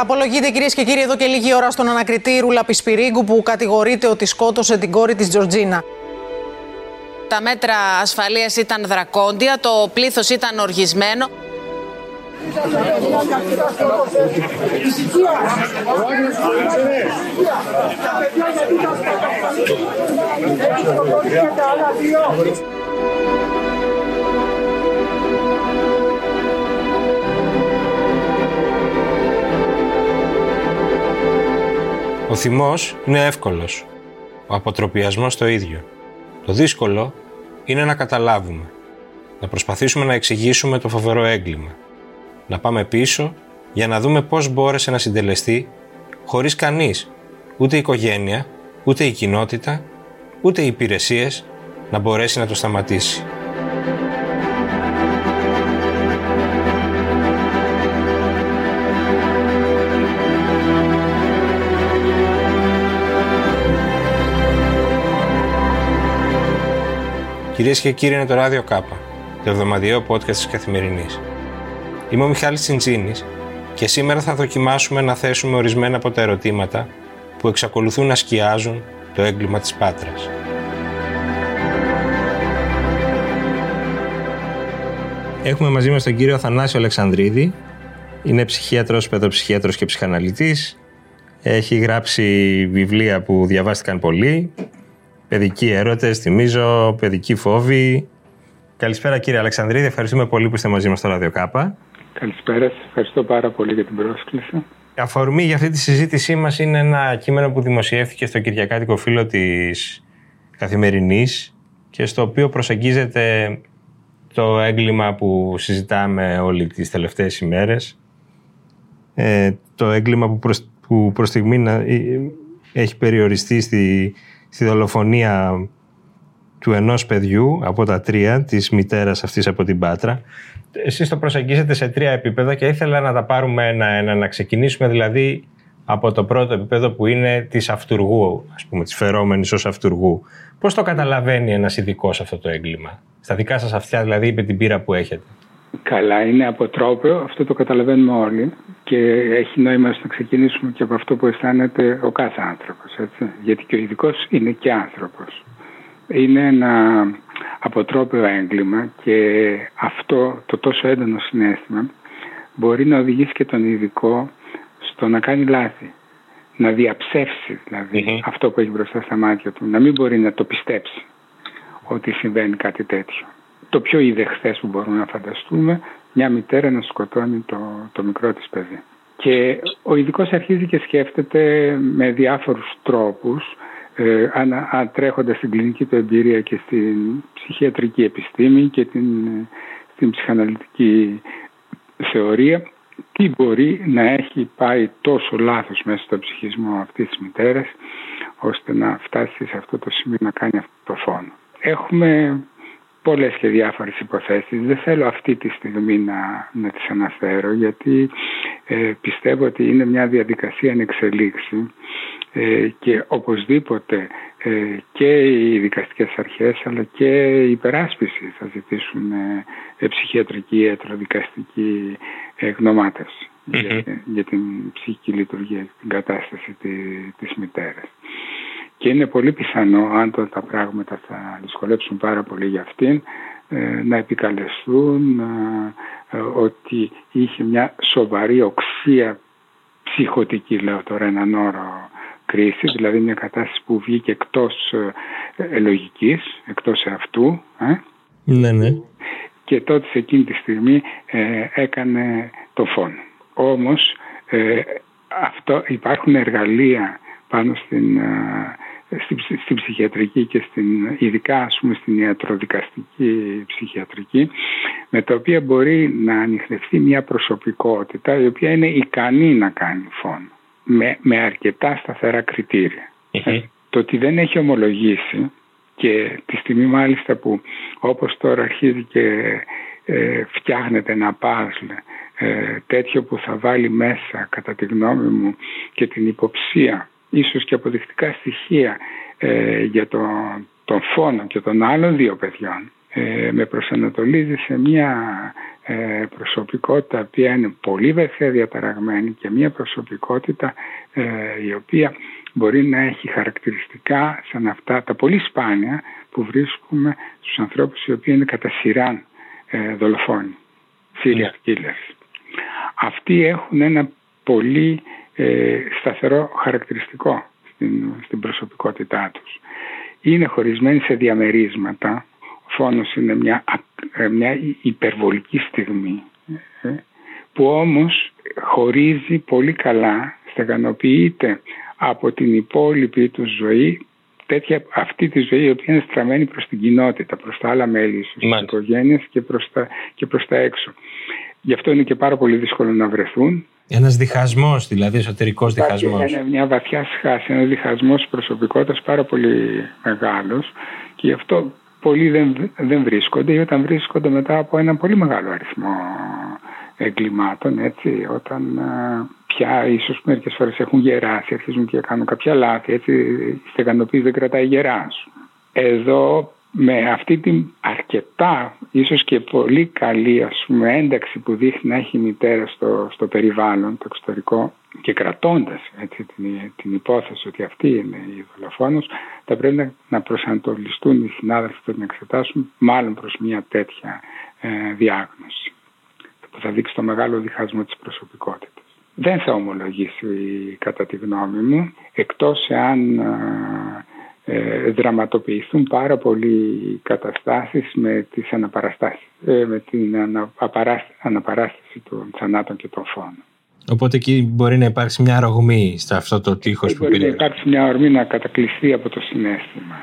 Απολογείται κυρίες και κύριοι εδώ και λίγη ώρα στον ανακριτή Ρούλα Πισπυρίγκου που κατηγορείται ότι σκότωσε την κόρη της Τζορτζίνα. Τα μέτρα ασφαλείας ήταν δρακόντια, το πλήθος ήταν οργισμένο. Ο θυμός είναι εύκολος. Ο αποτροπιασμός το ίδιο. Το δύσκολο είναι να καταλάβουμε. Να προσπαθήσουμε να εξηγήσουμε το φοβερό έγκλημα. Να πάμε πίσω για να δούμε πώς μπόρεσε να συντελεστεί χωρίς κανείς, ούτε η οικογένεια, ούτε η κοινότητα, ούτε οι υπηρεσίες να μπορέσει να το σταματήσει. Κυρίες και κύριοι, είναι το ράδιο Κάπα, το εβδομαδιαίο podcast της Καθημερινής. Είμαι ο Μιχάλης Τσιντζίνης και σήμερα θα δοκιμάσουμε να θέσουμε ορισμένα από τα ερωτήματα που εξακολουθούν να σκιάζουν το έγκλημα της Πάτρας. Έχουμε μαζί μας τον κύριο Θανάσιο Αλεξανδρίδη. Είναι ψυχίατρος, παιδοψυχίατρος και ψυχαναλυτής. Έχει γράψει βιβλία που διαβάστηκαν πολύ παιδικοί έρωτες, θυμίζω, παιδικοί φόβοι. Καλησπέρα κύριε Αλεξανδρίδη, ευχαριστούμε πολύ που είστε μαζί μας στο Radio Κάπα. Καλησπέρα, σας ευχαριστώ πάρα πολύ για την πρόσκληση. Αφορμή για αυτή τη συζήτησή μας είναι ένα κείμενο που δημοσιεύτηκε στο Κυριακάτικο Φύλλο της Καθημερινής και στο οποίο προσεγγίζεται το έγκλημα που συζητάμε όλοι τις τελευταίες ημέρες. Ε, το έγκλημα που προς, που προς στιγμή ε, έχει περιοριστεί στη στη δολοφονία του ενός παιδιού από τα τρία, της μητέρας αυτής από την Πάτρα. Εσείς το προσεγγίσετε σε τρία επίπεδα και ήθελα να τα πάρουμε ένα-ένα, να ξεκινήσουμε δηλαδή από το πρώτο επίπεδο που είναι της αυτούργου, ας πούμε, της φερόμενης ως αυτούργου. Πώς το καταλαβαίνει ένας ειδικός αυτό το έγκλημα, στα δικά σας αυτιά δηλαδή με την πείρα που έχετε. Καλά, είναι αποτρόπαιο, αυτό το καταλαβαίνουμε όλοι και έχει νόημα να ξεκινήσουμε και από αυτό που αισθάνεται ο κάθε άνθρωπος, έτσι. γιατί και ο ειδικός είναι και άνθρωπος. Είναι ένα αποτρόπαιο έγκλημα και αυτό το τόσο έντονο συνέστημα μπορεί να οδηγήσει και τον ειδικό στο να κάνει λάθη, να διαψεύσει δηλαδή αυτό που έχει μπροστά στα μάτια του, να μην μπορεί να το πιστέψει ότι συμβαίνει κάτι τέτοιο το πιο ιδεχθέ που μπορούμε να φανταστούμε, μια μητέρα να σκοτώνει το, το μικρό της παιδί. Και ο ειδικός αρχίζει και σκέφτεται με διάφορους τρόπους, ε, τρέχοντας στην κλινική του εμπειρία και στην ψυχιατρική επιστήμη και την, στην ψυχαναλυτική θεωρία, τι μπορεί να έχει πάει τόσο λάθος μέσα στο ψυχισμό αυτής της μητέρας, ώστε να φτάσει σε αυτό το σημείο να κάνει αυτό το φόνο. Έχουμε πολλές και διάφορες υποθέσεις. Δεν θέλω αυτή τη στιγμή να, να τις αναφέρω γιατί ε, πιστεύω ότι είναι μια διαδικασία εν εξελίξη ε, και οπωσδήποτε ε, και οι δικαστικές αρχές αλλά και η υπεράσπιση θα ζητήσουν ε, ψυχιατρική, ιατροδικαστική γνωμάτευση για, για, την ψυχική λειτουργία, την κατάσταση της, της μητέρας. Και είναι πολύ πιθανό, αν τα πράγματα θα δυσκολέψουν πάρα πολύ για αυτήν, ε, να επικαλεστούν ε, ε, ότι είχε μια σοβαρή οξία ψυχοτική, λέω τώρα έναν όρο κρίση, δηλαδή μια κατάσταση που βγήκε εκτός λογικής, εκτός αυτού. Ναι, ναι. Και τότε σε εκείνη τη στιγμή έκανε το φόνο. Όμως αυτό, υπάρχουν εργαλεία πάνω στην στην ψυχιατρική και στην, ειδικά ας πούμε στην ιατροδικαστική ψυχιατρική με τα οποία μπορεί να ανοιχνευτεί μια προσωπικότητα η οποία είναι ικανή να κάνει φόνο με, με αρκετά σταθερά ε, το ότι δεν έχει ομολογήσει και τη στιγμή μάλιστα που όπως τώρα αρχίζει και ε, φτιάχνεται ένα πάζλ ε, τέτοιο που θα βάλει μέσα κατά τη γνώμη μου και την υποψία ίσως και αποδεικτικά στοιχεία ε, για τον, τον φόνο και των άλλων δύο παιδιών ε, με προσανατολίζει σε μια ε, προσωπικότητα που είναι πολύ βαθιά διαταραγμένη και μια προσωπικότητα ε, η οποία μπορεί να έχει χαρακτηριστικά σαν αυτά τα πολύ σπάνια που βρίσκουμε στους ανθρώπους οι οποίοι είναι κατά σειράν ε, δολοφόνοι, serial killers. Αυτοί έχουν ένα πολύ ε, σταθερό χαρακτηριστικό στην, στην προσωπικότητά τους. Είναι χωρισμένοι σε διαμερίσματα, ο φόνος είναι μια, ε, μια υπερβολική στιγμή ε, που όμως χωρίζει πολύ καλά, στεγανοποιείται από την υπόλοιπη τους ζωή τέτοια, αυτή τη ζωή η οποία είναι στραμμένη προς την κοινότητα, προς τα άλλα μέλη, στις οικογένειες και προς, τα, και προς τα έξω. Γι' αυτό είναι και πάρα πολύ δύσκολο να βρεθούν. Ένας διχασμός, δηλαδή εσωτερικός διχασμός. Είναι μια βαθιά σχάση, ένα διχασμός προσωπικότητας πάρα πολύ μεγάλος και γι' αυτό πολλοί δεν, δεν βρίσκονται ή όταν βρίσκονται μετά από ένα πολύ μεγάλο αριθμό εγκλημάτων, έτσι, όταν πια ίσως μερικές φορές έχουν γεράσει, αρχίζουν και κάνουν κάποια λάθη, έτσι, η στεγανοποίηση δεν κρατάει γεράσου. Εδώ με αυτή την αρκετά, ίσως και πολύ καλή ας πούμε, ένταξη που δείχνει να έχει η μητέρα στο, στο περιβάλλον, το εξωτερικό και κρατώντας έτσι, την, την υπόθεση ότι αυτή είναι η δολοφόνος, θα πρέπει να, προσανατολιστούν οι συνάδελφοι που να εξετάσουν μάλλον προς μια τέτοια ε, διάγνωση που θα δείξει το μεγάλο διχασμό της προσωπικότητας. Δεν θα ομολογήσει κατά τη γνώμη μου, εκτός εάν ε, δραματοποιηθούν πάρα πολλοί καταστάσεις με, τις αναπαραστάσεις, ε, με την αναπαράσταση των θανάτων και των φόνων. Οπότε εκεί μπορεί να υπάρξει μια αρρωγμή σε αυτό το τείχος που πήρε. Μπορεί να υπάρξει μια αρρωγμή να κατακλειστεί από το συνέστημα.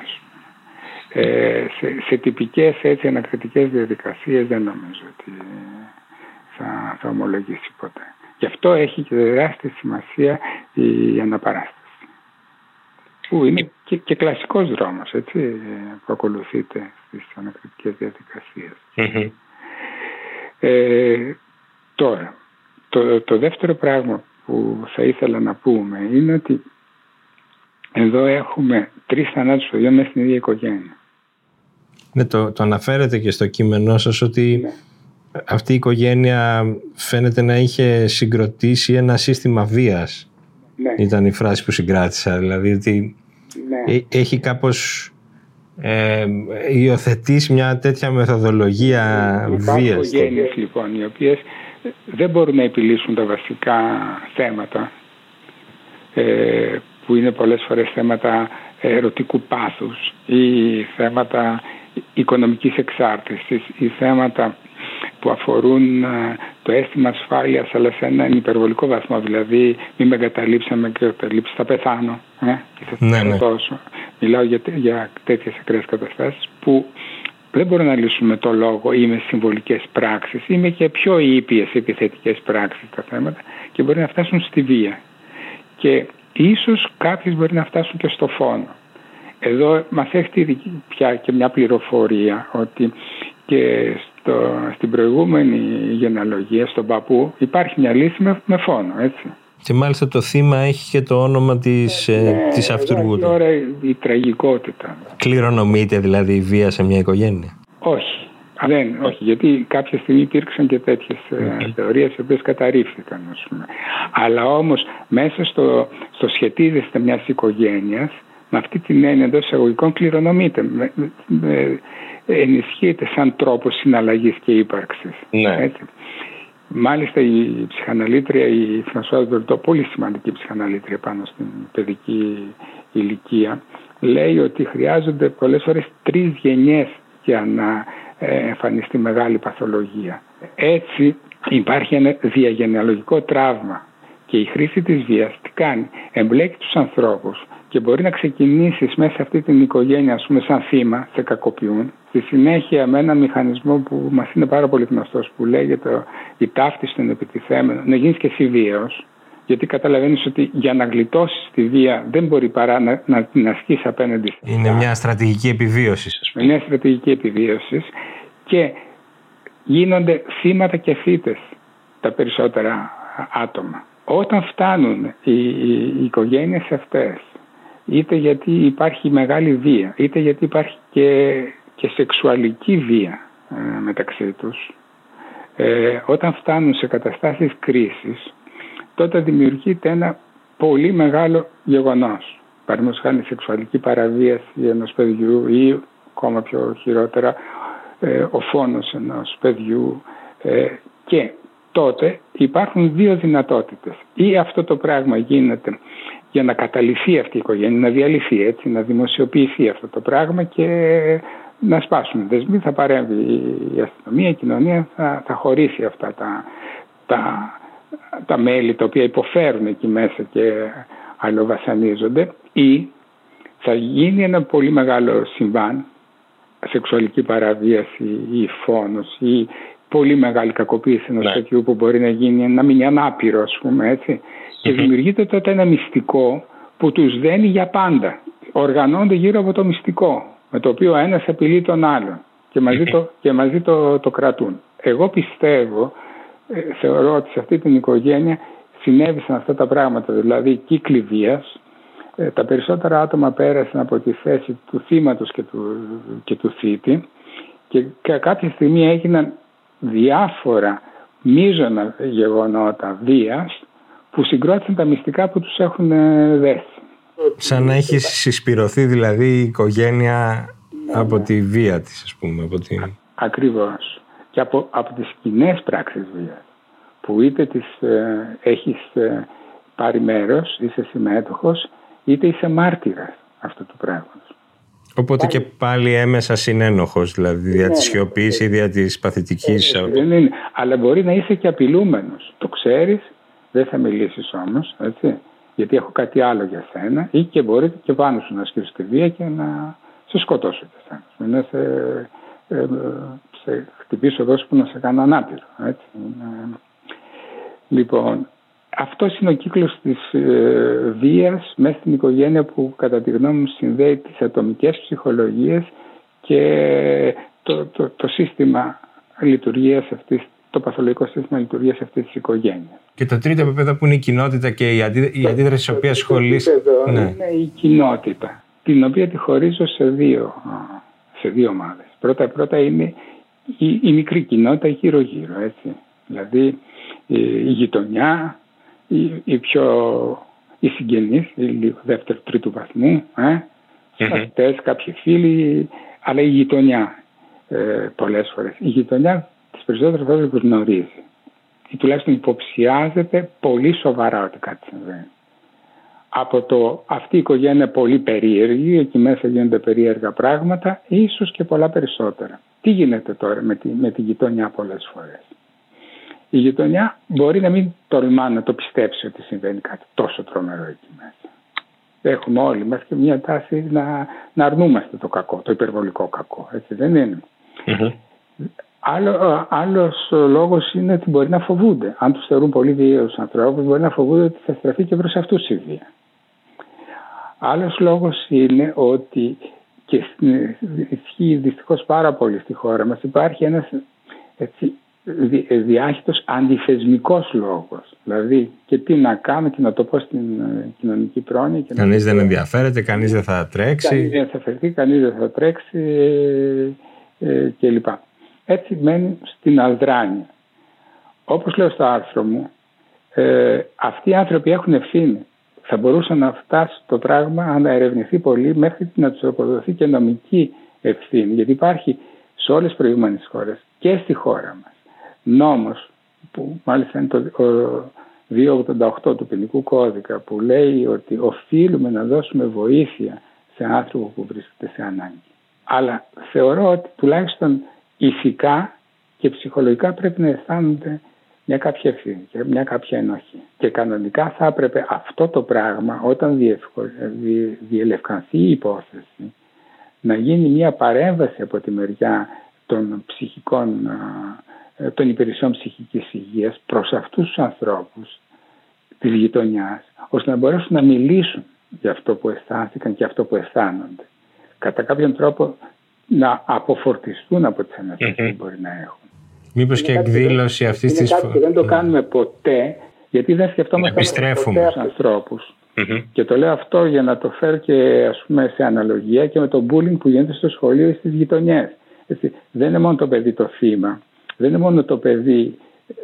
Ε, σε, σε τυπικές έτσι ανακριτικές διαδικασίες δεν νομίζω ότι θα, θα ομολογήσει ποτέ. Γι' αυτό έχει και τεράστια σημασία η αναπαράσταση. Που είναι και, και κλασικός δρόμος, έτσι, που ακολουθείται στις ανακριτικές Ε, τώρα, το, το δεύτερο πράγμα που θα ήθελα να πούμε είναι ότι εδώ έχουμε τρεις θανάτους παιδιών μέσα στην ίδια οικογένεια. Ναι, το, το αναφέρετε και στο κείμενό σας ότι ναι αυτή η οικογένεια φαίνεται να είχε συγκροτήσει ένα σύστημα βίας. Ναι. Ήταν η φράση που συγκράτησα. Δηλαδή ότι ναι. Ε, έχει κάπως ε, υιοθετήσει μια τέτοια μεθοδολογία βίας. Υπάρχουν οικογένειες λοιπόν οι οποίες δεν μπορούν να επιλύσουν τα βασικά θέματα ε, που είναι πολλές φορές θέματα ερωτικού πάθους ή θέματα οικονομικής εξάρτησης ή θέματα που αφορούν ε, το αίσθημα ασφάλειας, αλλά σε έναν υπερβολικό βαθμό. Δηλαδή, μην με εγκαταλείψαμε και εγκαταλείψει, θα πεθάνω. Ε, και θα ναι, ναι. τόσο. Μιλάω για, για τέτοιες ακραίες καταστάσεις που δεν μπορούν να λύσουν με το λόγο ή με συμβολικές πράξεις ή με και πιο ήπιες επιθετικές πράξεις τα θέματα και μπορεί να φτάσουν στη βία. Και ίσως κάποιες μπορεί να φτάσουν και στο φόνο. Εδώ μας έχει πια και μια πληροφορία ότι και στο, στην προηγούμενη γενεαλογία, στον παππού, υπάρχει μια λύση με, με φόνο, έτσι. Και μάλιστα το θύμα έχει και το όνομα της, ε, ναι, της αυτούργου Τώρα η τραγικότητα. Κληρονομείται δηλαδή η βία σε μια οικογένεια. Όχι. Δεν, όχι, γιατί κάποια στιγμή υπήρξαν και τέτοιες mm-hmm. θεωρίες οι οποίες καταρρίφθηκαν. Ας πούμε. Αλλά όμως μέσα στο, στο σχετίζεστε μιας οικογένειας με αυτή την έννοια εντός εισαγωγικών κληρονομείται. Με, με, ενισχύεται σαν τρόπο συναλλαγής και ύπαρξης. Ναι. Μάλιστα η ψυχαναλήτρια, η Φρανσουάζ Βερτό, πολύ σημαντική ψυχαναλήτρια πάνω στην παιδική ηλικία, λέει ότι χρειάζονται πολλές φορές τρεις γενιές για να ε, εμφανιστεί μεγάλη παθολογία. Έτσι υπάρχει ένα διαγενεαλογικό τραύμα και η χρήση της βίας τι κάνει, εμπλέκει τους ανθρώπους και μπορεί να ξεκινήσεις μέσα σε αυτή την οικογένεια, ας πούμε, σαν θύμα, σε κακοποιούν. Στη συνέχεια με ένα μηχανισμό που μας είναι πάρα πολύ γνωστός, που λέγεται η ταύτιση των επιτιθέμενων, να γίνεις και εσύ βίαιος, γιατί καταλαβαίνεις ότι για να γλιτώσεις τη βία δεν μπορεί παρά να, να την ασκείς απέναντι. Είναι μια στρατηγική επιβίωσης. Είναι μια στρατηγική επιβίωσης και γίνονται θύματα και θύτες τα περισσότερα άτομα. Όταν φτάνουν οι, οι, οι οικογένειες αυτές είτε γιατί υπάρχει μεγάλη βία, είτε γιατί υπάρχει και, και σεξουαλική βία ε, μεταξύ τους, ε, όταν φτάνουν σε καταστάσεις κρίσης, τότε δημιουργείται ένα πολύ μεγάλο γεγονός. Παραδείγματος χάνει σεξουαλική παραβίαση ενός παιδιού ή ακόμα πιο χειρότερα ε, ο φόνος ενός παιδιού ε, και τότε υπάρχουν δύο δυνατότητες. Ή αυτό το πράγμα γίνεται για να καταληφθεί αυτή η οικογένεια, να διαλυθεί έτσι, να δημοσιοποιηθεί αυτό το πράγμα και να σπάσουν δεσμοί, θα παρέμβει η αστυνομία, η κοινωνία θα, θα χωρίσει αυτά τα, τα, τα μέλη τα οποία υποφέρουν εκεί μέσα και αλλοβασανίζονται ή θα γίνει ένα πολύ μεγάλο συμβάν, σεξουαλική παραβίαση ή φόνος ή πολύ μεγάλη κακοποίηση ενός ναι. τέτοιου που μπορεί να γίνει, να μείνει ανάπηρο ας πούμε και δημιουργείται τότε ένα μυστικό που τους δένει για πάντα. Οργανώνται γύρω από το μυστικό με το οποίο ο ένας απειλεί τον άλλον και μαζί, το, και μαζί το, το κρατούν. Εγώ πιστεύω, ε, θεωρώ ότι σε αυτή την οικογένεια συνέβησαν αυτά τα πράγματα, δηλαδή κύκλοι βίας, ε, τα περισσότερα άτομα πέρασαν από τη θέση του θύματος και του, και του θήτη και κάποια στιγμή έγιναν διάφορα μείζωνα γεγονότα βίας που συγκρότησαν τα μυστικά που τους έχουν ε, δέσει. Σαν να έχει συσπηρωθεί δηλαδή η οικογένεια από τη βία της ας πούμε. Από τη... Ακριβώς. Και από, από τις κοινές πράξεις βίας που είτε τις ε, έχεις ε, πάρει μέρος, είσαι συμμέτοχος, είτε είσαι μάρτυρας αυτού του πράγματος. Οπότε και πάλι έμεσα συνένοχος, δηλαδή δια της σιωπής ή δια της παθητικής. Ε, δεν είναι. Αλλά μπορεί να είσαι και απειλούμενος. Το ξέρεις, δεν θα μιλήσεις όμως, έτσι γιατί έχω κάτι άλλο για σένα ή και μπορεί και πάνω σου να ασκήσω τη βία και να σε σκοτώσω και εσένα. Να σε, ε, σε χτυπήσω εδώ που να σε κάνω ανάπηρο. Έτσι. Λοιπόν, αυτός είναι ο κύκλος της ε, βίας μέσα στην οικογένεια που κατά τη γνώμη μου συνδέει τις ατομικές ψυχολογίες και το, το, το σύστημα λειτουργίας αυτής το παθολογικό σύστημα λειτουργίας αυτής της οικογένειας. Και το τρίτο επίπεδο που είναι η κοινότητα και η, αντί, η αντίδραση τη οποία ασχολείσαι. Ναι. Είναι η κοινότητα, την οποία τη χωρίζω σε δύο, σε δύο ομάδες. Πρώτα, πρώτα είναι η, η μικρή κοινότητα γύρω-γύρω, έτσι. Δηλαδή η, η γειτονιά, η, η πιο οι συγγενείς, η δεύτερο τρίτου βαθμού, ε, mm-hmm. κάποιοι φίλοι, αλλά η γειτονιά ε, πολλές φορές. Η γειτονιά τις περισσότερες φορές γνωρίζει ή τουλάχιστον υποψιάζεται πολύ σοβαρά ότι κάτι συμβαίνει. Από το αυτή η οικογένεια είναι πολύ περίεργη, εκεί μέσα γίνονται περίεργα πράγματα, ίσως και πολλά περισσότερα. Τι γίνεται τώρα με τη, με τη γειτονιά πολλές φορές; Η γειτονιά μπορεί να μην τολμά να το πιστέψει ότι συμβαίνει κάτι τόσο τρομερό εκεί μέσα. Έχουμε όλοι μας και μια τάση να, να αρνούμαστε το κακό, το υπερβολικό κακό. Έτσι δεν ειναι Άλλο, άλλος λόγος είναι ότι μπορεί να φοβούνται. Αν τους θεωρούν πολύ βίαιους ανθρώπους, μπορεί να φοβούνται ότι θα στραφεί και προς αυτούς η βία. Άλλος λόγος είναι ότι και ισχύει δυστυχώς πάρα πολύ στη χώρα μας υπάρχει ένας έτσι, διάχυτος αντιθεσμικός λόγος. Δηλαδή και τι να κάνω και να το πω στην ε, κοινωνική πρόνοια. Και κανείς δεν ενδιαφέρεται, κανείς δεν θα τρέξει. Κανείς δεν θα φερθεί, κανείς δεν θα τρέξει ε, ε, κλπ έτσι μένει στην αδράνεια. Όπως λέω στο άρθρο μου, ε, αυτοί οι άνθρωποι έχουν ευθύνη. Θα μπορούσαν να φτάσει το πράγμα να ερευνηθεί πολύ μέχρι να τους αποδοθεί και νομική ευθύνη. Γιατί υπάρχει σε όλες τις προηγούμενες χώρες και στη χώρα μας νόμος που μάλιστα είναι το 288 του ποινικού κώδικα που λέει ότι οφείλουμε να δώσουμε βοήθεια σε άνθρωπο που βρίσκεται σε ανάγκη. Αλλά θεωρώ ότι τουλάχιστον ηθικά και ψυχολογικά πρέπει να αισθάνονται μια κάποια ευθύνη και μια κάποια ενοχή. Και κανονικά θα έπρεπε αυτό το πράγμα όταν διελευκανθεί η υπόθεση να γίνει μια παρέμβαση από τη μεριά των ψυχικών ε, των υπηρεσιών ψυχικής υγείας προς αυτούς τους ανθρώπους της γειτονιάς ώστε να μπορέσουν να μιλήσουν για αυτό που αισθάνθηκαν και αυτό που αισθάνονται. Κατά κάποιον τρόπο να αποφορτιστούν από τις ανασφάλειες mm-hmm. που μπορεί να έχουν. Μήπως και εκδήλωση αυτής της φορά. Δεν το κάνουμε ποτέ, γιατί δεν σκεφτόμαστε ποτέ ανθρώπους. Mm-hmm. Και το λέω αυτό για να το φέρω και ας πούμε σε αναλογία και με το bullying που γίνεται στο σχολείο ή στις γειτονιές. Έτσι, δεν είναι μόνο το παιδί το θύμα, Δεν είναι μόνο το παιδί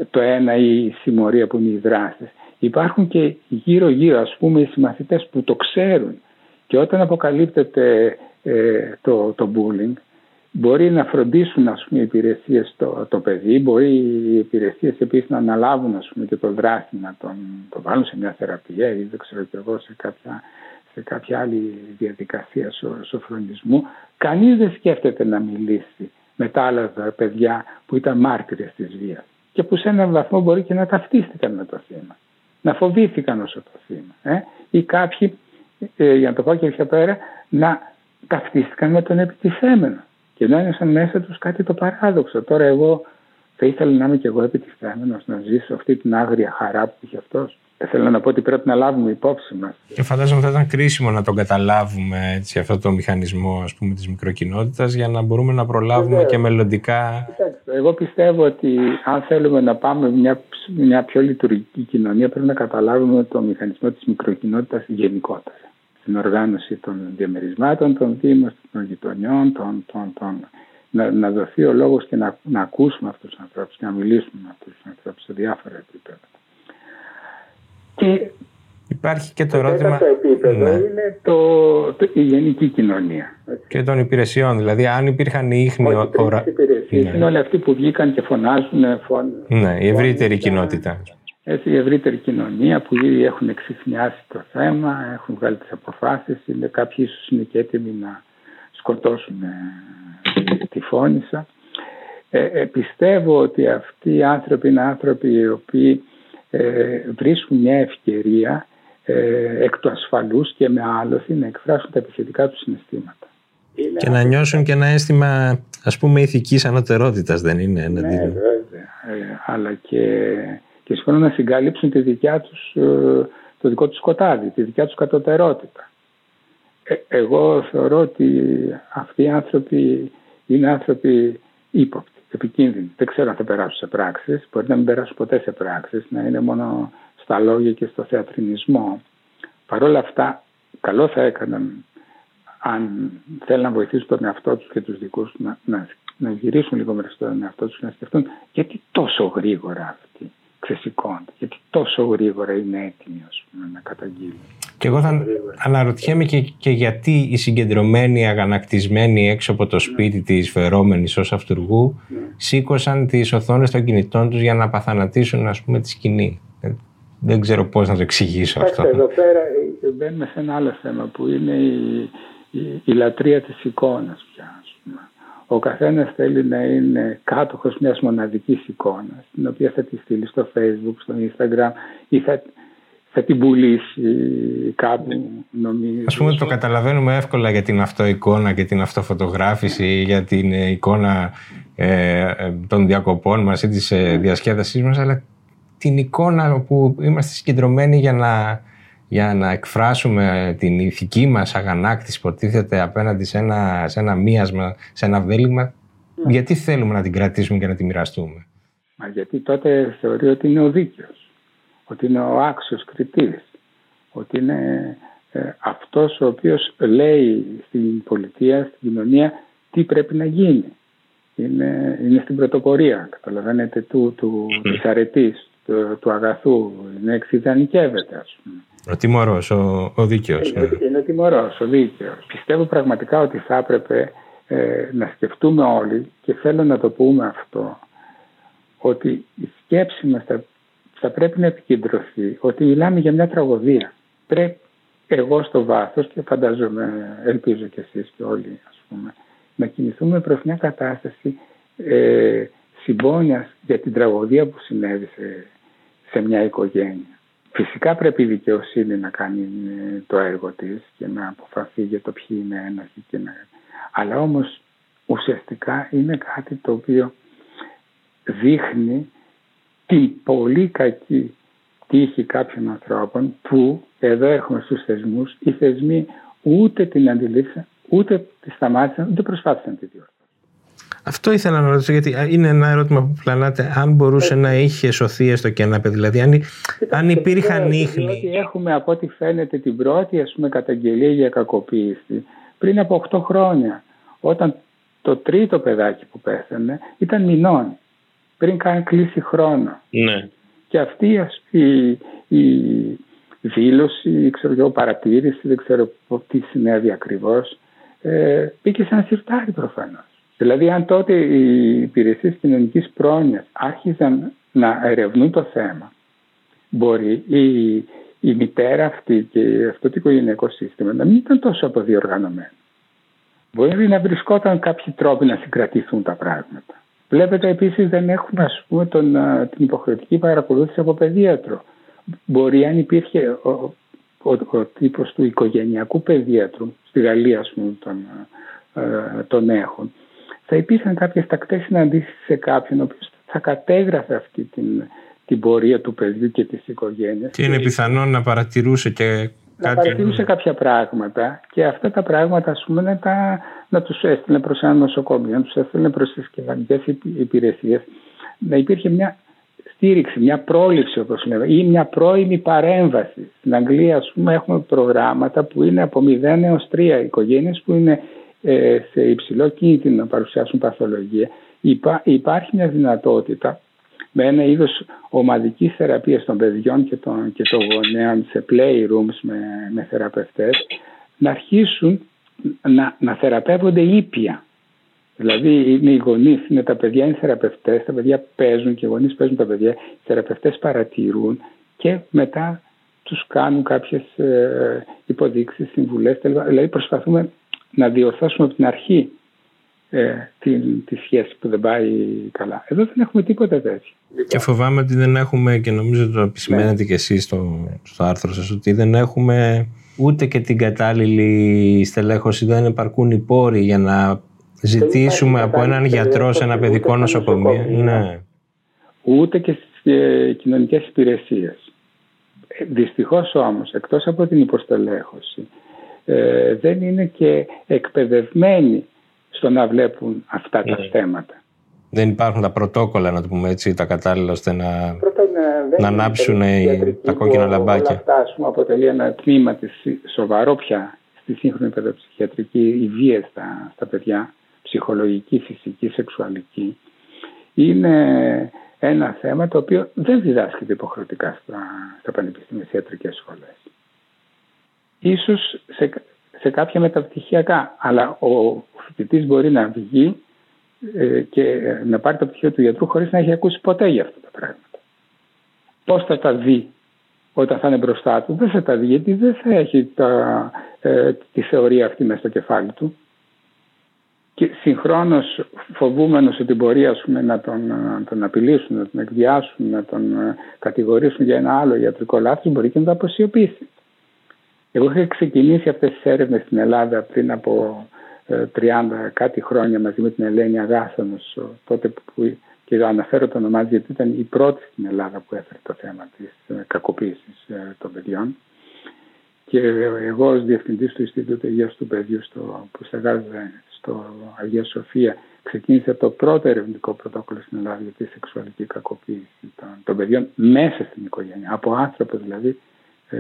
το ένα ή η συμμορία που είναι οι δράστες. Υπάρχουν και γύρω-γύρω ας πούμε οι συμμαθητές που το ξέρουν και όταν αποκαλύπτεται ε, το, το bullying μπορεί να φροντίσουν ας πούμε, οι υπηρεσίες το, το παιδί, μπορεί οι υπηρεσίες επίσης να αναλάβουν ας πούμε, και το δράση να τον το βάλουν σε μια θεραπεία ή δεν ξέρω και εγώ σε κάποια, σε κάποια άλλη διαδικασία σοφρονισμού. Κανείς δεν σκέφτεται να μιλήσει με τα άλλα παιδιά που ήταν μάρτυρες της βίας και που σε έναν βαθμό μπορεί και να ταυτίστηκαν με το θύμα, να φοβήθηκαν όσο το θύμα. Ε; Ή κάποιοι, ε, για να το πω και πιο πέρα, να ταυτίστηκαν με τον επιτιθέμενο και νιώσαν μέσα τους κάτι το παράδοξο. Τώρα εγώ θα ήθελα να είμαι και εγώ επιτυχημένος να ζήσω αυτή την άγρια χαρά που είχε αυτός. Θέλω να πω ότι πρέπει να λάβουμε υπόψη μας. Και φαντάζομαι θα ήταν κρίσιμο να τον καταλάβουμε έτσι, αυτό το μηχανισμό ας πούμε, της μικροκοινότητας για να μπορούμε να προλάβουμε και μελλοντικά. εγώ πιστεύω ότι αν θέλουμε να πάμε μια, μια πιο λειτουργική κοινωνία πρέπει να καταλάβουμε το μηχανισμό της μικροκοινότητας γενικότερα στην οργάνωση των διαμερισμάτων, των δήμων, των γειτονιών, των, των, των, να, να δοθεί ο λόγος και να, να ακούσουμε αυτούς τους ανθρώπους και να μιλήσουμε με αυτούς τους ανθρώπους σε διάφορα επίπεδα. Και Υπάρχει και το, ερώτημα. Το επίπεδο ναι. είναι το, το, η γενική κοινωνία. Και των υπηρεσιών. Δηλαδή, αν υπήρχαν οι ίχνοι. Οι υπηρεσίες ναι. είναι όλοι αυτοί που βγήκαν και φωνάζουν. Φων... Ναι, η ευρύτερη κοινότητα έτσι, η ευρύτερη κοινωνία που ήδη έχουν εξηχνιάσει το θέμα, έχουν βγάλει τις αποφάσεις, είναι, κάποιοι ίσως είναι και έτοιμοι να σκοτώσουν ε, τη φώνησα. Ε, ε, πιστεύω ότι αυτοί οι άνθρωποι είναι άνθρωποι οι οποίοι ε, βρίσκουν μια ευκαιρία ε, εκ του ασφαλούς και με άλοθη να εκφράσουν τα επιθετικά τους συναισθήματα. Και να νιώσουν και ένα αίσθημα ας πούμε ηθικής ανωτερότητας δεν είναι. Ναι, βέβαια. αλλά και και συγχρόνω να συγκαλύψουν τη δικιά τους, ε, το δικό τους σκοτάδι, τη δικιά τους κατωτερότητα. Ε, εγώ θεωρώ ότι αυτοί οι άνθρωποι είναι άνθρωποι ύποπτοι, επικίνδυνοι. Δεν ξέρω αν θα περάσουν σε πράξεις, μπορεί να μην περάσουν ποτέ σε πράξεις, να είναι μόνο στα λόγια και στο θεατρινισμό. Παρ' όλα αυτά, καλό θα έκαναν αν θέλουν να βοηθήσουν τον εαυτό τους και τους δικούς να, να, να γυρίσουν λίγο μέσα στον εαυτό τους και να σκεφτούν γιατί τόσο γρήγορα αυτοί ξεσηκώνται. Γιατί τόσο γρήγορα είναι έτοιμοι πούμε, να καταγγείλουν. Και εγώ θα αναρωτιέμαι και, και γιατί οι συγκεντρωμένοι, αγανακτισμένοι έξω από το σπίτι ναι. της φερόμενης ως αυτούργου ναι. σήκωσαν τις οθόνες των κινητών τους για να παθανατήσουν ας πούμε τη σκηνή. Δεν ξέρω πώς να το εξηγήσω αυτό. Εδώ πέρα ε, μπαίνουμε σε ένα άλλο θέμα που είναι η, η, η λατρεία της εικόνας πια ο καθένας θέλει να είναι κάτοχος μιας μοναδικής εικόνας, την οποία θα τη στείλει στο facebook, στο instagram ή θα, θα την πουλήσει κάπου νομίζω. Ας πούμε το καταλαβαίνουμε εύκολα για την αυτοεικόνα και την αυτοφωτογράφηση για την εικόνα ε, ε, των διακοπών μας ή της ε, διασκέδασής μας αλλά την εικόνα που είμαστε συγκεντρωμένοι για να για να εκφράσουμε την ηθική μας αγανάκτηση που υποτίθεται απέναντι σε ένα, σε ένα μίασμα, σε ένα βέλημα, ναι. γιατί θέλουμε να την κρατήσουμε και να τη μοιραστούμε; Μα γιατί τότε θεωρεί ότι είναι ο δίκαιος, ότι είναι ο άξιος κριτής, ότι είναι ε, αυτός ο οποίος λέει στην πολιτεία, στην κοινωνία τι πρέπει να γίνει. Είναι, είναι στην πρωτοπορία, καταλαβαίνετε, του, του, της αρετής, του, του αγαθού, είναι εξειδανικεύεται ας πούμε. Ο τιμωρός, ο, ο δίκαιος. Είναι, ναι. είναι ο τιμωρός, ο δίκαιος. Πιστεύω πραγματικά ότι θα έπρεπε ε, να σκεφτούμε όλοι και θέλω να το πούμε αυτό ότι η σκέψη μας θα, θα πρέπει να επικεντρωθεί ότι μιλάμε για μια τραγωδία. Πρέπει εγώ στο βάθος και φαντάζομαι, ελπίζω και εσείς και όλοι ας πούμε, να κινηθούμε προς μια κατάσταση ε, συμπόνιας για την τραγωδία που συνέβη σε μια οικογένεια. Φυσικά πρέπει η δικαιοσύνη να κάνει ε, το έργο της και να αποφαθεί για το ποιοι είναι ένοχοι. Και να... Αλλά όμως ουσιαστικά είναι κάτι το οποίο δείχνει την πολύ κακή τύχη κάποιων ανθρώπων που εδώ έχουμε στους θεσμούς οι θεσμοί ούτε την αντιλήφθησαν, ούτε τη σταμάτησαν, ούτε προσπάθησαν τη διόρθωση. Αυτό ήθελα να ρωτήσω, γιατί είναι ένα ερώτημα που πλανάτε. Αν μπορούσε να είχε σωθεί έστω και ένα παιδί, δηλαδή αν, αν υπήρχαν ίχνη. Έχουμε από ό,τι φαίνεται την πρώτη ας πούμε, καταγγελία για κακοποίηση πριν από 8 χρόνια. Όταν το τρίτο παιδάκι που πέθανε ήταν μηνών. πριν καν κλείσει χρόνο. Ναι. Και αυτή η, η δήλωση, ξέρω εγώ, παρατήρηση, δεν ξέρω τι συνέβη ακριβώς, ε, μπήκε σαν σιρτάρι προφανώς. Δηλαδή αν τότε οι υπηρεσίες κοινωνικής πρόνοιας άρχιζαν να ερευνούν το θέμα, μπορεί η, η μητέρα αυτή και αυτό το οικογενειακό σύστημα να μην ήταν τόσο αποδιοργανωμένο. Μπορεί να βρισκόταν κάποιοι τρόποι να συγκρατηθούν τα πράγματα. Βλέπετε επίσης δεν έχουμε ας πούμε τον, την υποχρεωτική παρακολούθηση από παιδίατρο. Μπορεί αν υπήρχε ο, ο, ο τύπος του οικογενειακού παιδίατρου, στη Γαλλία ας πούμε τον, τον έχουν, θα υπήρχαν κάποιες τακτές συναντήσεις σε κάποιον ο οποίος θα κατέγραφε αυτή την, την πορεία του παιδιού και της οικογένειας. Και είναι πιθανό να παρατηρούσε και να κάτι... παρατηρούσε κάποια πράγματα και αυτά τα πράγματα ας πούμε να, τα, να τους έστειλε προς ένα νοσοκομείο, να τους έστειλε προς τις κοινωνικές υπηρεσίες, να υπήρχε μια στήριξη, μια πρόληψη όπως λέμε ή μια πρώιμη παρέμβαση. Στην Αγγλία ας πούμε έχουμε προγράμματα που είναι από 0 έως 3 οικογένειες που είναι ε, σε υψηλό κίνδυνο να παρουσιάσουν παθολογία. Υπά, υπάρχει μια δυνατότητα με ένα είδος ομαδικής θεραπείας των παιδιών και των, και των γονέων σε playrooms με, με θεραπευτές να αρχίσουν να, να θεραπεύονται ήπια. Δηλαδή είναι οι γονείς, είναι τα παιδιά, είναι θεραπευτές, τα παιδιά παίζουν και οι γονείς παίζουν τα παιδιά, οι θεραπευτές παρατηρούν και μετά τους κάνουν κάποιες υποδείξεις, συμβουλές. Δηλαδή προσπαθούμε να διορθώσουμε από την αρχή ε, τη, τη σχέση που δεν πάει καλά. Εδώ δεν έχουμε τίποτα τέτοιο. Και φοβάμαι ότι δεν έχουμε, και νομίζω το επισημαίνετε ναι. και εσείς στο, στο άρθρο σας, ότι δεν έχουμε ούτε και την κατάλληλη στελέχωση, δεν επαρκούν οι πόροι για να ζητήσουμε από έναν γιατρό σε ένα παιδικό νοσοκομείο. Ναι. Ούτε και στις ε, κοινωνικές υπηρεσίες. Ε, δυστυχώς όμως, εκτός από την υποστελέχωση, ε, δεν είναι και εκπαιδευμένοι στο να βλέπουν αυτά τα ναι. θέματα. Δεν υπάρχουν τα πρωτόκολλα, να το πούμε έτσι, τα κατάλληλα ώστε να, Πρώτα, ναι, να ανάψουν τα κόκκινα λαμπάκια. Όλα αυτά πούμε, αποτελεί ένα τμήμα της, σοβαρό πια στη σύγχρονη παιδοψυχιατρική, η βία στα, στα παιδιά, ψυχολογική, φυσική, σεξουαλική. Είναι ένα θέμα το οποίο δεν διδάσκεται υποχρεωτικά στα, στα πανεπιστήμια ιατρικές σχολές. Ίσως σε, σε κάποια μεταπτυχιακά, αλλά ο φοιτητής μπορεί να βγει ε, και να πάρει το πτυχίο του γιατρού χωρίς να έχει ακούσει ποτέ για αυτά τα πράγματα. Πώς θα τα δει όταν θα είναι μπροστά του, δεν θα τα δει γιατί δεν θα έχει τα, ε, τη θεωρία αυτή μέσα στο κεφάλι του. Και συγχρόνως φοβούμενος ότι μπορεί ας πούμε, να, τον, να τον απειλήσουν, να τον εκδιάσουν, να τον ε, κατηγορήσουν για ένα άλλο ιατρικό λάθος, μπορεί και να το αποσιωπήσει. Εγώ είχα ξεκινήσει αυτές τις έρευνες στην Ελλάδα πριν από 30 ε, κάτι χρόνια μαζί με την Ελένη Αγάσανος τότε που και αναφέρω το όνομά γιατί ήταν η πρώτη στην Ελλάδα που έφερε το θέμα της ε, κακοποίησης ε, των παιδιών. Και εγώ ως διευθυντής του Ινστιτούτου Υγείας του Παιδιού στο, που στεγάζεται στο Αγία Σοφία ξεκίνησε το πρώτο ερευνητικό πρωτόκολλο στην Ελλάδα για τη σεξουαλική κακοποίηση των, των παιδιών μέσα στην οικογένεια, από άνθρωπος δηλαδή ε,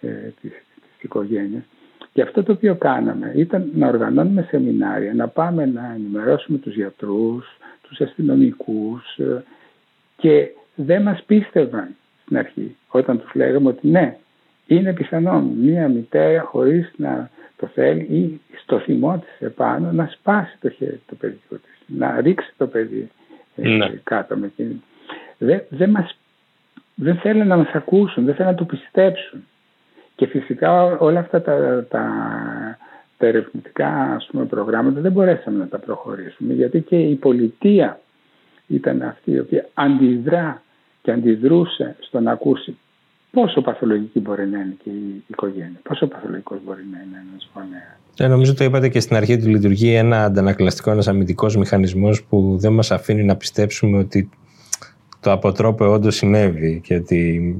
ε, της, της οικογένειας. Και αυτό το οποίο κάναμε ήταν να οργανώνουμε σεμινάρια, να πάμε να ενημερώσουμε τους γιατρούς, τους αστυνομικούς ε, και δεν μας πίστευαν στην αρχή όταν τους λέγαμε ότι ναι, είναι πιθανό μία μητέρα χωρίς να το θέλει ή στο θυμό της επάνω να σπάσει το χέρι του παιδιού της, να ρίξει το παιδί ε, ναι. κάτω με εκείνη. Δεν, δεν, μας, δεν θέλουν να μας ακούσουν, δεν θέλουν να το πιστέψουν. Και φυσικά όλα αυτά τα, τα, τα ερευνητικά ας πούμε, προγράμματα δεν μπορέσαμε να τα προχωρήσουμε γιατί και η πολιτεία ήταν αυτή η οποία αντιδρά και αντιδρούσε στο να ακούσει πόσο παθολογική μπορεί να είναι και η οικογένεια, πόσο παθολογικός μπορεί να είναι ένας γονέας. Ε, νομίζω το είπατε και στην αρχή του λειτουργεί ένα αντανακλαστικό, ένας αμυντικός μηχανισμός που δεν μας αφήνει να πιστέψουμε ότι το αποτρόπο όντως συνέβη και ότι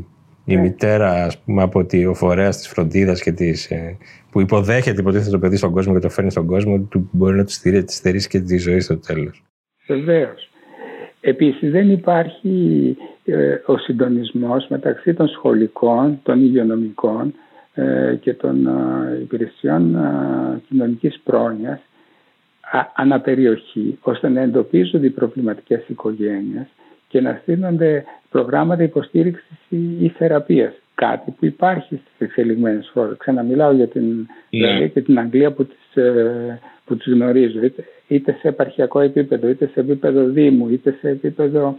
η ναι. μητέρα ας πούμε, από τη, ο φορέας της φροντίδας και της, ε, που υποδέχεται υποτίθεται το παιδί στον κόσμο και το φέρνει στον κόσμο, του μπορεί να του στερήσει και τη ζωή στο τέλος. Βεβαίως. Επίσης, δεν υπάρχει ε, ο συντονισμός μεταξύ των σχολικών, των υγειονομικών ε, και των υπηρεσιών κοινωνικής πρόνοιας αναπεριοχή ώστε να εντοπίζονται οι προβληματικές οικογένειες και να στείλονται προγράμματα υποστήριξης ή θεραπείας. Κάτι που υπάρχει στις εξελιγμένες χώρες. Ξαναμιλάω για την ναι. και την Αγγλία που τις, ε, που τις γνωρίζω. Είτε, είτε σε επαρχιακό επίπεδο, είτε σε επίπεδο Δήμου, είτε σε επίπεδο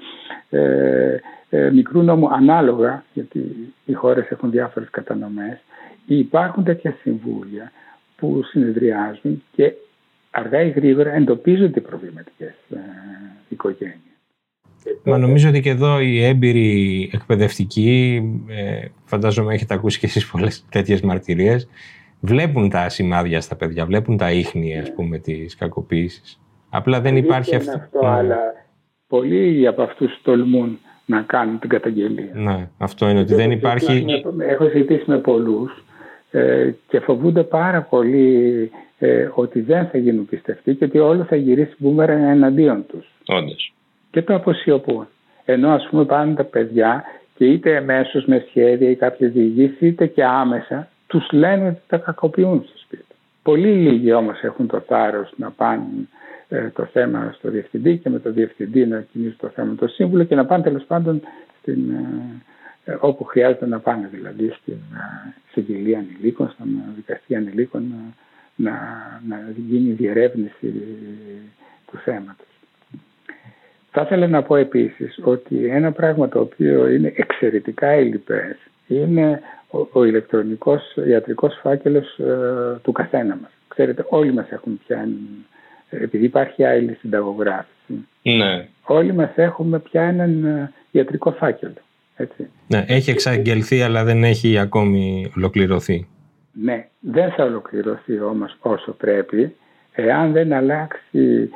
ε, ε, μικρού νόμου, ανάλογα, γιατί οι χώρες έχουν διάφορες κατανομές. Υπάρχουν τέτοια συμβούλια που συνεδριάζουν και αργά ή γρήγορα εντοπίζονται οι προβληματικές ε, οικογένειες. Μα νομίζω ότι και εδώ οι έμπειροι εκπαιδευτικοί, ε, φαντάζομαι έχετε ακούσει και εσείς πολλές τέτοιες μαρτυρίες, βλέπουν τα σημάδια στα παιδιά, βλέπουν τα ίχνη ας πούμε της κακοποίησης. Απλά δεν υπάρχει αυτό. αυτό αλλά πολλοί από αυτούς τολμούν να κάνουν την καταγγελία. Ναι, αυτό είναι ότι δεν υπάρχει... Έχω συζητήσει με πολλούς ε, και φοβούνται πάρα πολύ ε, ότι δεν θα γίνουν πιστευτοί και ότι όλο θα γυρίσει μπούμερα εναντίον τους. Όντως. Και το αποσιωπούν. Ενώ ας πούμε πάνε τα παιδιά και είτε εμέσως με σχέδια ή κάποιες διηγήσεις, είτε και άμεσα τους λένε ότι τα κακοποιούν στο σπίτι. Πολύ λίγοι όμως έχουν το θάρρος να πάνε ε, το θέμα στο διευθυντή και με το διευθυντή να κινήσει το θέμα το σύμβουλο και να πάνε τέλος πάντων στην, ε, όπου χρειάζεται να πάνε, δηλαδή στην εισαγγελία ανηλίκων, στον δικαστή ανηλίκων να, να, να γίνει διερεύνηση του θέματος. Θα ήθελα να πω επίσης ότι ένα πράγμα το οποίο είναι εξαιρετικά ελλειπές είναι ο, ο ηλεκτρονικός ιατρικός φάκελος ε, του καθένα μας. Ξέρετε, όλοι μας έχουν πια, επειδή υπάρχει άλλη συνταγογράφηση, ναι. όλοι μας έχουμε πια έναν ε, ιατρικό φάκελο. Έτσι. Ναι, έχει εξαγγελθεί αλλά δεν έχει ακόμη ολοκληρωθεί. Ναι, δεν θα ολοκληρωθεί όμως όσο πρέπει εάν δεν αλλάξει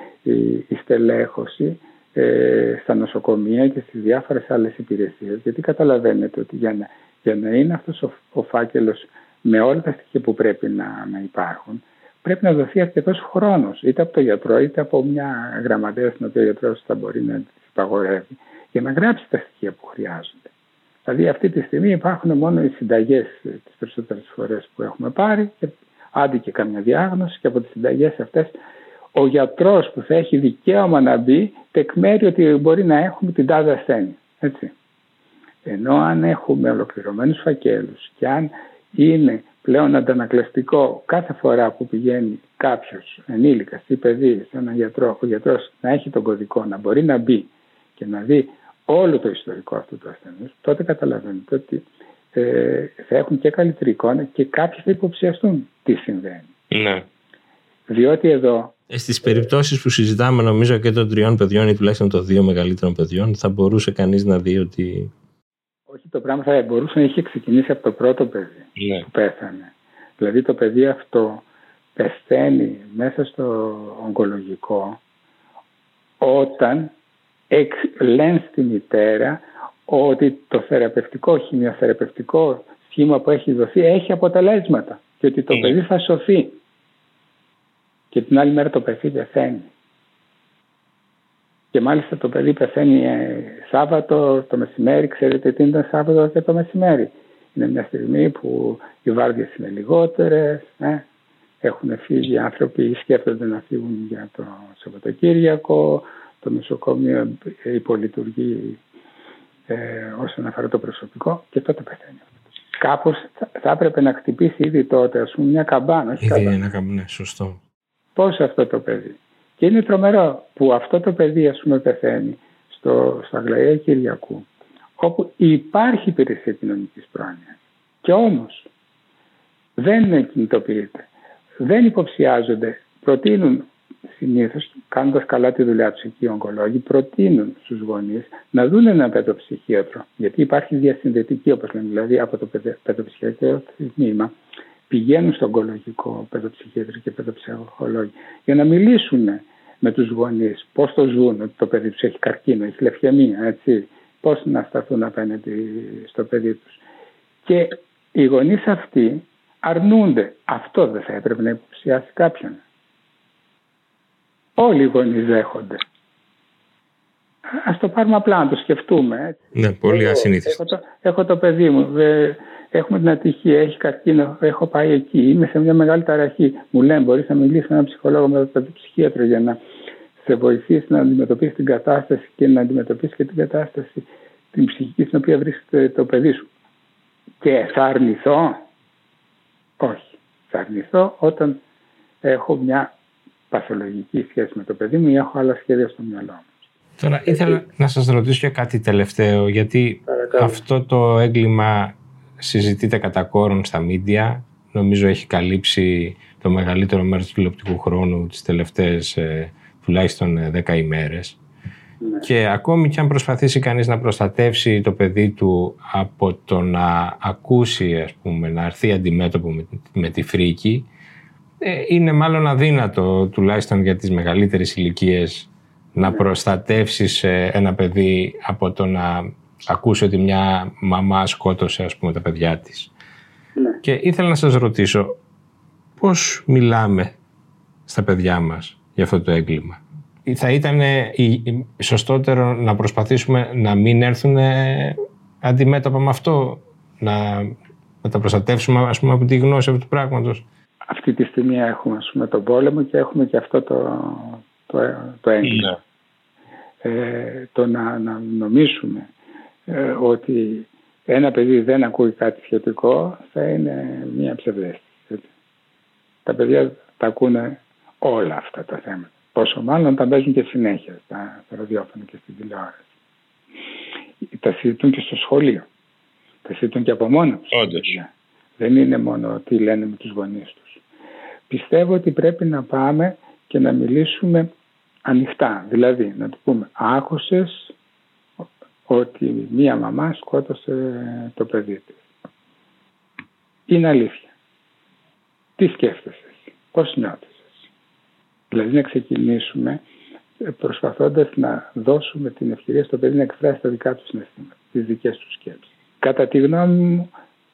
η στελέχωση ε, στα νοσοκομεία και στις διάφορες άλλες υπηρεσίες. Γιατί καταλαβαίνετε ότι για να, για να είναι αυτός ο, ο φάκελος με όλα τα στοιχεία που πρέπει να, να υπάρχουν, πρέπει να δοθεί αρκετός χρόνος, είτε από το γιατρό, είτε από μια γραμματέα στην οποία ο γιατρός θα μπορεί να τη υπαγορεύει, για να γράψει τα στοιχεία που χρειάζονται. Δηλαδή, αυτή τη στιγμή υπάρχουν μόνο οι συνταγές τις περισσότερες φορές που έχουμε πάρει, και άντι και καμιά διάγνωση, και από τις συνταγές αυτές ο γιατρός που θα έχει δικαίωμα να μπει τεκμέρει ότι μπορεί να έχουμε την τάδε ασθένεια. Έτσι. Ενώ αν έχουμε ολοκληρωμένους φακέλους και αν είναι πλέον αντανακλαστικό κάθε φορά που πηγαίνει κάποιος ενήλικας ή παιδί σε έναν γιατρό, ο γιατρός να έχει τον κωδικό, να μπορεί να μπει και να δει όλο το ιστορικό αυτού του ασθενούς, τότε καταλαβαίνετε ότι ε, θα έχουν και καλύτερη εικόνα και κάποιοι θα υποψιαστούν τι συμβαίνει. Ναι. Διότι εδώ ε, Στις περιπτώσεις που συζητάμε, νομίζω και των τριών παιδιών ή τουλάχιστον των δύο μεγαλύτερων παιδιών, θα μπορούσε κανείς να δει ότι. Όχι, το πράγμα θα μπορούσε να είχε ξεκινήσει από το πρώτο παιδί ναι. που πέθανε. Δηλαδή το παιδί αυτό πεθαίνει μέσα στο ογκολογικό όταν εξ, λένε στη μητέρα ότι το θεραπευτικό, χημειοθεραπευτικό σχήμα που έχει δοθεί έχει αποτελέσματα και ότι το ναι. παιδί θα σωθεί και την άλλη μέρα το παιδί πεθαίνει. Και μάλιστα το παιδί πεθαίνει ε, Σάββατο το μεσημέρι, ξέρετε τι ήταν Σάββατο και το μεσημέρι. Είναι μια στιγμή που οι βάρδιες είναι λιγότερες, ε, έχουν φύγει οι άνθρωποι, σκέφτονται να φύγουν για το Σαββατοκύριακο, το νοσοκομείο υπολειτουργεί ε, όσον αφορά το προσωπικό και τότε πεθαίνει. Κάπως θα, έπρεπε να χτυπήσει ήδη τότε, ας πούμε, μια καμπάνα. Ήδη ένα καμπάνα, ναι, σωστό πώς αυτό το παιδί. Και είναι τρομερό που αυτό το παιδί ας πούμε πεθαίνει στο, στο Αγλαία Κυριακού όπου υπάρχει υπηρεσία κοινωνικής πρόνοιας. Και όμως δεν κινητοποιείται. Δεν υποψιάζονται. Προτείνουν συνήθως, κάνοντας καλά τη δουλειά τους εκεί οι ογκολόγοι, προτείνουν στους γονείς να δουν ένα παιδοψυχίατρο. Γιατί υπάρχει διασυνδετική, όπως λέμε, δηλαδή από το παιδοψυχιατρικό τμήμα πηγαίνουν στο ογκολογικό παιδοψυχίατρο και παιδοψυχολόγοι για να μιλήσουν με τους γονείς πώς το ζουν, ότι το παιδί τους έχει καρκίνο, έχει λευχαιμία, έτσι, πώς να σταθούν απέναντι στο παιδί τους. Και οι γονείς αυτοί αρνούνται. Αυτό δεν θα έπρεπε να υποψιάσει κάποιον. Όλοι οι γονείς δέχονται. Α το πάρουμε απλά, να το σκεφτούμε. Έτσι. Ναι, πολύ ασυνήθιστο. Έχω, έχω, το παιδί μου. έχουμε την ατυχία, έχει καρκίνο, έχω πάει εκεί, είμαι σε μια μεγάλη ταραχή. Μου λένε μπορείς να μιλήσεις με έναν ψυχολόγο, με έναν ψυχίατρο για να σε βοηθήσει να αντιμετωπίσεις την κατάσταση και να αντιμετωπίσεις και την κατάσταση την ψυχική στην οποία βρίσκεται το παιδί σου. Και θα αρνηθώ; Όχι. Θα αρνηθώ όταν έχω μια παθολογική σχέση με το παιδί μου ή έχω άλλα σχέδια στο μυαλό μου. Τώρα ήθελα να σας ρωτήσω και κάτι τελευταίο, γιατί αυτό το έγκλημα συζητείται κατά κόρον στα μίντια. Νομίζω έχει καλύψει το μεγαλύτερο μέρος του τηλεοπτικού χρόνου τις τελευταίες ε, τουλάχιστον 10 ε, ημέρες. Ναι. Και ακόμη και αν προσπαθήσει κανείς να προστατεύσει το παιδί του από το να ακούσει, ας πούμε, να έρθει αντιμέτωπο με, με τη φρίκη, ε, είναι μάλλον αδύνατο, τουλάχιστον για τις μεγαλύτερες ηλικίες να ναι. προστατεύσεις ε, ένα παιδί από το να ακούσει ότι μια μαμά σκότωσε, ας πούμε, τα παιδιά της. Ναι. Και ήθελα να σας ρωτήσω, πώς μιλάμε στα παιδιά μας για αυτό το έγκλημα; Θα ήταν σωστότερο να προσπαθήσουμε να μην έρθουν αντιμέτωπα με αυτό, να, να τα προστατεύσουμε ας πούμε, από τη γνώση αυτού του πράγματος; Αυτή τη στιγμή έχουμε ας πούμε, τον πόλεμο και έχουμε και αυτό το, το, το έγκλημα. Ναι. Ε, το να, να νομίσουμε ε, ότι ένα παιδί δεν ακούει κάτι σχετικό θα είναι μια ψευδέστηση. Τα παιδιά τα ακούνε όλα αυτά τα θέματα. Πόσο μάλλον τα παίζουν και συνέχεια στα, στα ραδιόφωνα και στην τηλεόραση. Τα συζητούν και στο σχολείο. Τα συζητούν και από μόνο τους. Δεν είναι μόνο τι λένε με τους γονείς τους. Πιστεύω ότι πρέπει να πάμε και να μιλήσουμε ανοιχτά. Δηλαδή να του πούμε άκουσες ότι μία μαμά σκότωσε το παιδί της. Είναι αλήθεια. Τι σκέφτεσαι, πώς νιώθεις. Δηλαδή να ξεκινήσουμε ε, προσπαθώντας να δώσουμε την ευκαιρία στο παιδί να εκφράσει τα δικά του συναισθήματα, τις δικές του σκέψεις. Κατά τη γνώμη μου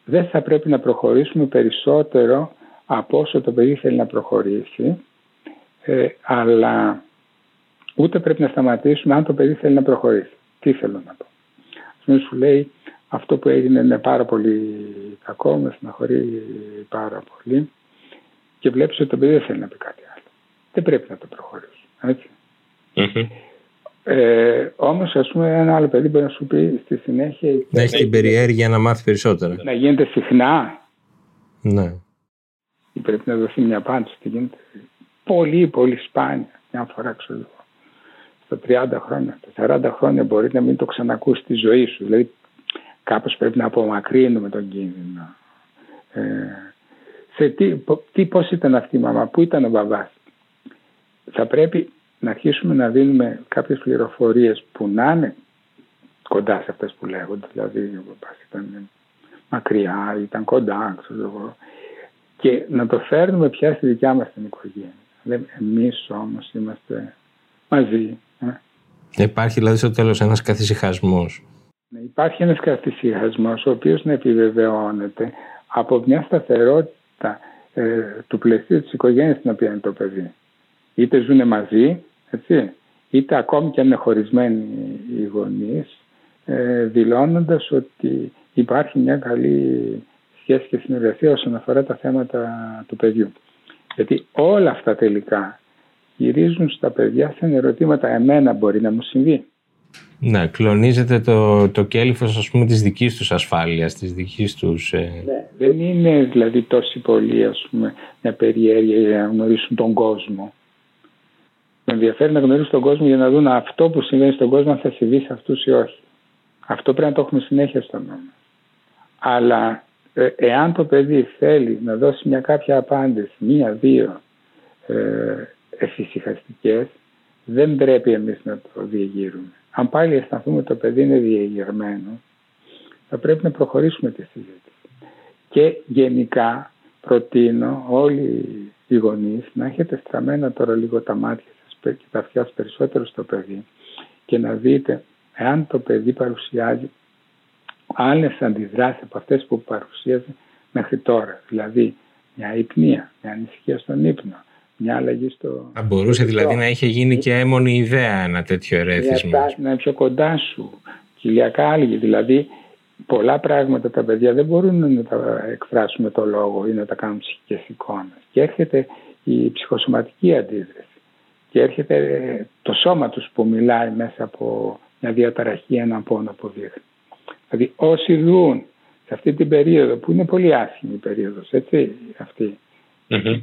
δεν θα πρέπει να προχωρήσουμε περισσότερο από όσο το παιδί θέλει να προχωρήσει, ε, αλλά ούτε πρέπει να σταματήσουμε αν το παιδί θέλει να προχωρήσει. Τι θέλω να πω. πούμε σου λέει αυτό που έγινε είναι πάρα πολύ κακό, με στεναχωρεί πάρα πολύ και βλέπεις ότι το παιδί δεν θέλει να πει κάτι δεν πρέπει να το προχωρήσουμε. Έτσι. Mm-hmm. Ε, Όμως, ας πούμε, ένα άλλο παιδί μπορεί να σου πει στη συνέχεια. Να έχει την περιέργεια να μάθει περισσότερα. Να γίνεται συχνά. Ναι. Ή πρέπει να δοθεί μια απάντηση. Τι γίνεται πολύ, πολύ σπάνια. Μια φορά, ξέρω Στα 30 χρόνια, στα 40 χρόνια μπορεί να μην το ξανακούσει στη ζωή σου. Δηλαδή, κάπως πρέπει να απομακρύνουμε τον κίνδυνο. Ε, σε τι, τι, πώς ήταν αυτή η μαμά, πού ήταν ο μπαμπάς; Θα πρέπει να αρχίσουμε να δίνουμε κάποιες πληροφορίες που να είναι κοντά σε αυτές που λέγονται. Δηλαδή ο παπάς ήταν μακριά, ήταν κοντά, ξέρω εγώ. Και να το φέρνουμε πια στη δικιά μας την οικογένεια. Εμείς όμως είμαστε μαζί. Ε. Υπάρχει δηλαδή στο τέλος ένας καθησυχασμός. Ναι, υπάρχει ένας καθησυχασμός ο οποίος να επιβεβαιώνεται από μια σταθερότητα ε, του πλαισίου της οικογένειας στην οποία είναι το παιδί είτε ζουν μαζί, έτσι, είτε ακόμη και αν είναι χωρισμένοι οι γονείς, ε, δηλώνοντας ότι υπάρχει μια καλή σχέση και συνεργασία όσον αφορά τα θέματα του παιδιού. Γιατί όλα αυτά τελικά γυρίζουν στα παιδιά σαν ερωτήματα εμένα μπορεί να μου συμβεί. Ναι, κλονίζεται το, το κέλυφος ας πούμε της δικής τους ασφάλειας, της δικής τους... Ε... Ναι, δεν είναι δηλαδή τόση πολύ ας πούμε μια περιέργεια για να γνωρίσουν τον κόσμο. Με ενδιαφέρει να γνωρίσουν τον κόσμο για να δουν αυτό που συμβαίνει στον κόσμο αν θα συμβεί σε αυτούς ή όχι. Αυτό πρέπει να το έχουμε συνέχεια στο νόμο. Αλλά ε, εάν το παιδί θέλει να δώσει μια κάποια απάντηση, μία-δύο ε, δεν πρέπει εμείς να το διεγείρουμε. Αν πάλι αισθανθούμε ότι το παιδί είναι διεγερμένο, θα πρέπει να προχωρήσουμε τη συζήτηση. Και γενικά προτείνω όλοι οι γονείς να έχετε στραμμένα τώρα λίγο τα μάτια και τα αυτιά περισσότερο στο παιδί και να δείτε εάν το παιδί παρουσιάζει άλλες αντιδράσεις από αυτές που παρουσίαζε μέχρι τώρα. Δηλαδή μια υπνία, μια ανησυχία στον ύπνο, μια αλλαγή στο... Θα μπορούσε δηλαδή να είχε γίνει και έμονη ιδέα ένα τέτοιο ερέθισμα. Να είναι πιο κοντά σου, κοιλιακά άλγη, δηλαδή πολλά πράγματα τα παιδιά δεν μπορούν να τα εκφράσουν με το λόγο ή να τα κάνουν ψυχικές εικόνες. Και έρχεται η ψυχοσωματική αντίδραση. Και έρχεται το σώμα τους που μιλάει μέσα από μια διαταραχή, έναν πόνο που δείχνει. Δηλαδή όσοι δουν σε αυτή την περίοδο που είναι πολύ άσχημη η περίοδος, έτσι, αυτή,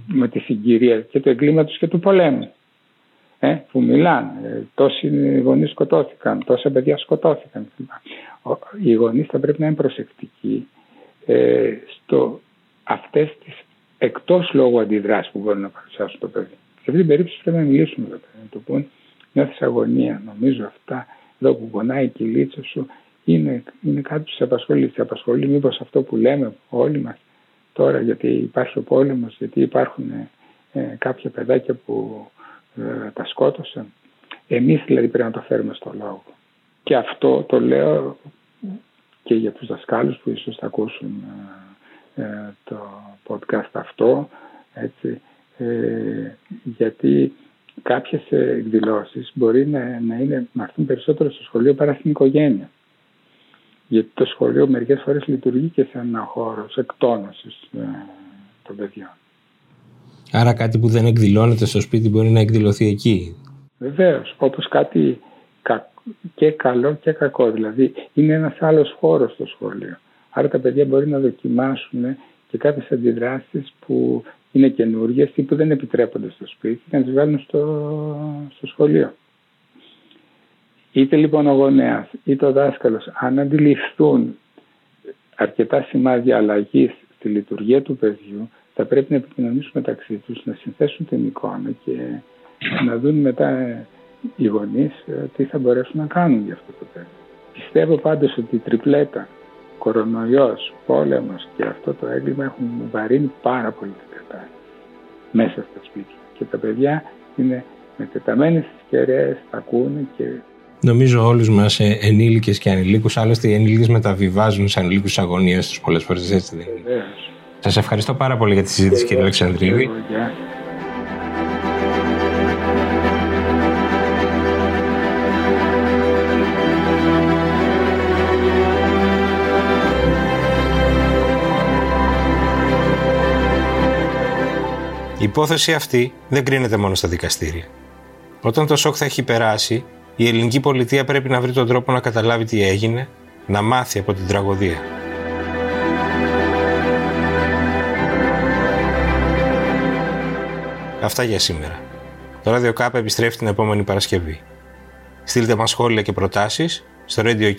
με τη συγκυρία και του εγκλήματος και του πολέμου ε, που μιλάνε. Ε, τόσοι γονείς σκοτώθηκαν, τόσα παιδιά σκοτώθηκαν. Οι γονείς θα πρέπει να είναι προσεκτικοί ε, στο αυτές τις εκτός λόγου αντιδράσεις που μπορούν να παρουσιάσουν το παιδί. Σε αυτή την περίπτωση πρέπει να μιλήσουμε με το παιδί, να του πούν νιώθεις αγωνία, νομίζω αυτά εδώ που πονάει η κυλίτσα σου είναι, είναι κάτι που σε απασχολεί. Σε απασχολεί μήπως αυτό που λέμε όλοι μας τώρα γιατί υπάρχει ο πόλεμος, γιατί υπάρχουν ε, κάποια παιδάκια που ε, τα σκότωσαν. Εμείς δηλαδή πρέπει να το φέρουμε στο λόγο. Και αυτό το λέω και για τους δασκάλους που ίσως θα ακούσουν ε, ε, το podcast αυτό, έτσι, γιατί κάποιες εκδηλώσεις μπορεί να, να, είναι, να έρθουν περισσότερο στο σχολείο παρά στην οικογένεια. Γιατί το σχολείο μερικές φορές λειτουργεί και σε ένα χώρο εκτόνωσης των παιδιών. Άρα κάτι που δεν εκδηλώνεται στο σπίτι μπορεί να εκδηλωθεί εκεί; Βεβαίως, όπως κάτι και καλό και κακό. Δηλαδή είναι ένας άλλος χώρος στο σχολείο. Άρα τα παιδιά μπορεί να δοκιμάσουν και κάποιες αντιδράσεις που είναι καινούργιες ή που δεν επιτρέπονται στο σπίτι και να τις βάλουν στο, στο σχολείο. Είτε λοιπόν ο γονέας είτε ο δάσκαλος αν αντιληφθούν αρκετά σημάδια αλλαγής στη λειτουργία του παιδιού θα πρέπει να επικοινωνήσουν μεταξύ τους, να συνθέσουν την εικόνα και να δουν μετά οι γονείς ε, τι θα μπορέσουν να κάνουν για αυτό το θέμα. Πιστεύω πάντως ότι η τριπλέτα, κορονοϊός, πόλεμος και αυτό το έγκλημα έχουν βαρύνει πάρα πολύ την κατάσταση μέσα στα σπίτια. Και τα παιδιά είναι μετεταμένες στις κεραίες, τα ακούνε και Νομίζω όλους μας ε, ενήλικες και ανηλίκους, άλλωστε οι ενήλικες μεταβιβάζουν σε ανηλίκου αγωνίες τους πολλές φορές, έτσι δεν είναι. Σας ευχαριστώ πάρα πολύ για τη συζήτηση κύριε Αλεξανδρίδη. Η υπόθεση αυτή δεν κρίνεται μόνο στα δικαστήρια. Όταν το σοκ θα έχει περάσει, η ελληνική πολιτεία πρέπει να βρει τον τρόπο να καταλάβει τι έγινε, να μάθει από την τραγωδία. Αυτά για σήμερα. Το Radio K επιστρέφει την επόμενη Παρασκευή. Στείλτε μας σχόλια και προτάσεις στο radio